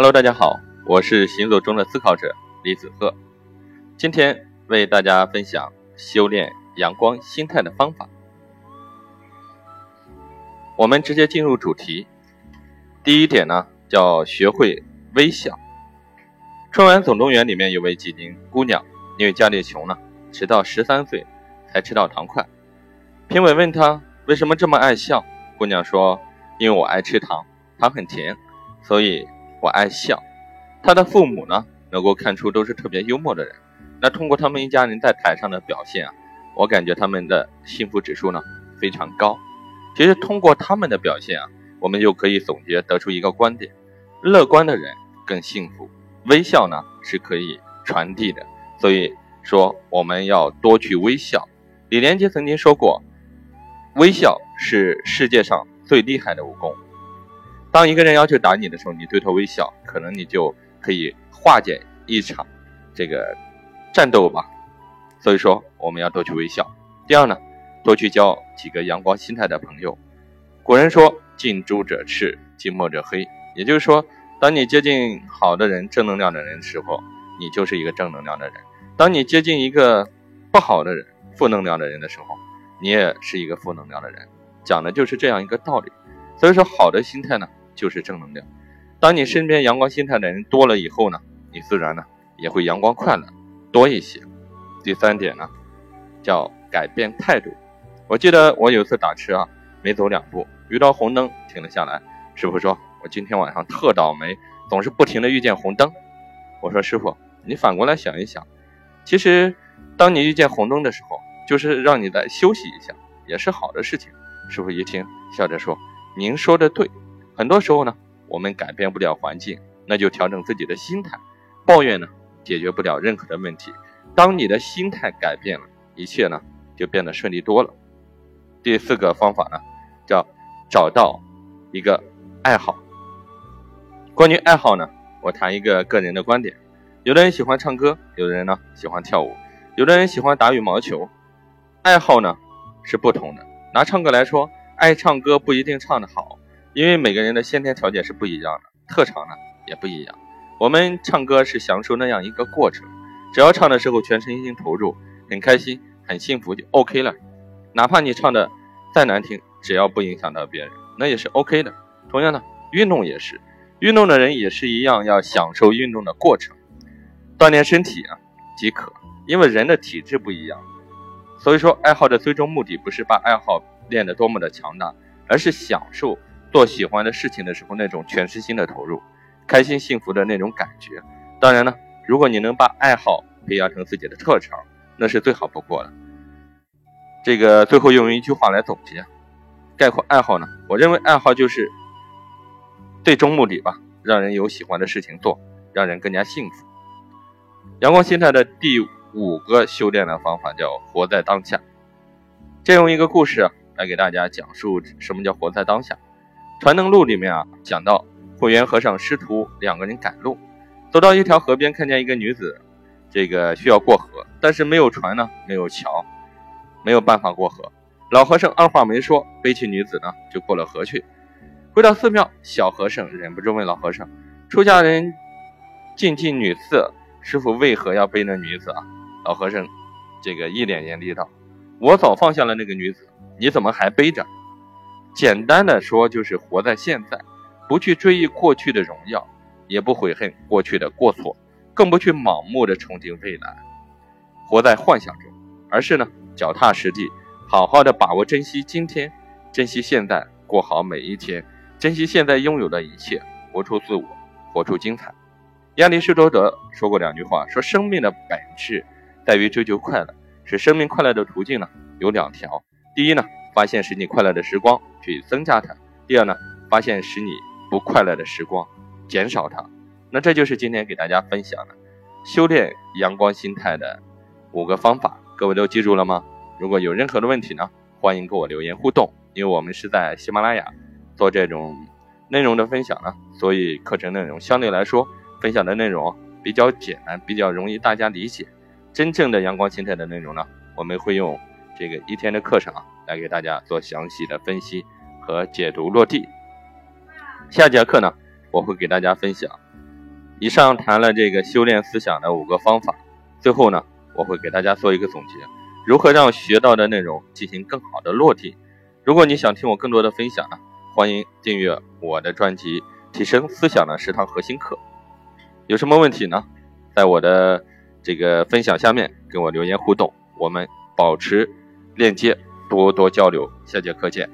Hello，大家好，我是行走中的思考者李子鹤，今天为大家分享修炼阳光心态的方法。我们直接进入主题。第一点呢，叫学会微笑。春晚总动员里面有位济宁姑娘，因为家里穷呢，直到十三岁才吃到糖块。评委问她为什么这么爱笑，姑娘说：“因为我爱吃糖，糖很甜，所以。”我爱笑，他的父母呢，能够看出都是特别幽默的人。那通过他们一家人在台上的表现啊，我感觉他们的幸福指数呢非常高。其实通过他们的表现啊，我们就可以总结得出一个观点：乐观的人更幸福，微笑呢是可以传递的。所以说我们要多去微笑。李连杰曾经说过，微笑是世界上最厉害的武功。当一个人要求打你的时候，你对他微笑，可能你就可以化解一场这个战斗吧。所以说，我们要多去微笑。第二呢，多去交几个阳光心态的朋友。古人说：“近朱者赤，近墨者黑。”也就是说，当你接近好的人、正能量的人的时候，你就是一个正能量的人；当你接近一个不好的人、负能量的人的时候，你也是一个负能量的人。讲的就是这样一个道理。所以说，好的心态呢。就是正能量。当你身边阳光心态的人多了以后呢，你自然呢也会阳光快乐多一些。第三点呢，叫改变态度。我记得我有一次打车啊，没走两步遇到红灯停了下来。师傅说：“我今天晚上特倒霉，总是不停的遇见红灯。”我说：“师傅，你反过来想一想，其实当你遇见红灯的时候，就是让你再休息一下，也是好的事情。”师傅一听，笑着说：“您说的对。”很多时候呢，我们改变不了环境，那就调整自己的心态。抱怨呢，解决不了任何的问题。当你的心态改变了，一切呢就变得顺利多了。第四个方法呢，叫找到一个爱好。关于爱好呢，我谈一个个人的观点。有的人喜欢唱歌，有的人呢喜欢跳舞，有的人喜欢打羽毛球。爱好呢是不同的。拿唱歌来说，爱唱歌不一定唱得好。因为每个人的先天条件是不一样的，特长呢也不一样。我们唱歌是享受那样一个过程，只要唱的时候全身心投入，很开心，很幸福就 OK 了。哪怕你唱的再难听，只要不影响到别人，那也是 OK 的。同样的，运动也是，运动的人也是一样，要享受运动的过程，锻炼身体啊即可。因为人的体质不一样，所以说爱好的最终目的不是把爱好练得多么的强大，而是享受。做喜欢的事情的时候，那种全身心的投入，开心幸福的那种感觉。当然呢，如果你能把爱好培养成自己的特长，那是最好不过了。这个最后用一句话来总结，概括爱好呢，我认为爱好就是最终目的吧，让人有喜欢的事情做，让人更加幸福。阳光心态的第五个修炼的方法叫活在当下。借用一个故事来给大家讲述什么叫活在当下。《传灯录》里面啊，讲到慧元和尚师徒两个人赶路，走到一条河边，看见一个女子，这个需要过河，但是没有船呢，没有桥，没有办法过河。老和尚二话没说，背起女子呢，就过了河去。回到寺庙，小和尚忍不住问老和尚：“出家人禁禁女色，师傅为何要背那女子啊？”老和尚这个一脸严厉道：“我早放下了那个女子，你怎么还背着？”简单的说，就是活在现在，不去追忆过去的荣耀，也不悔恨过去的过错，更不去盲目的憧憬未来，活在幻想中，而是呢，脚踏实地，好好的把握、珍惜今天，珍惜现在，过好每一天，珍惜现在拥有的一切，活出自我，活出精彩。亚里士多德说过两句话，说生命的本质在于追求快乐，使生命快乐的途径呢有两条，第一呢。发现使你快乐的时光，去增加它；第二呢，发现使你不快乐的时光，减少它。那这就是今天给大家分享的修炼阳光心态的五个方法，各位都记住了吗？如果有任何的问题呢，欢迎给我留言互动。因为我们是在喜马拉雅做这种内容的分享呢，所以课程内容相对来说分享的内容比较简单，比较容易大家理解。真正的阳光心态的内容呢，我们会用这个一天的课程啊。来给大家做详细的分析和解读落地。下节课呢，我会给大家分享以上谈了这个修炼思想的五个方法，最后呢，我会给大家做一个总结，如何让学到的内容进行更好的落地。如果你想听我更多的分享呢，欢迎订阅我的专辑《提升思想的十堂核心课》。有什么问题呢？在我的这个分享下面跟我留言互动，我们保持链接，多多交流。下节课见。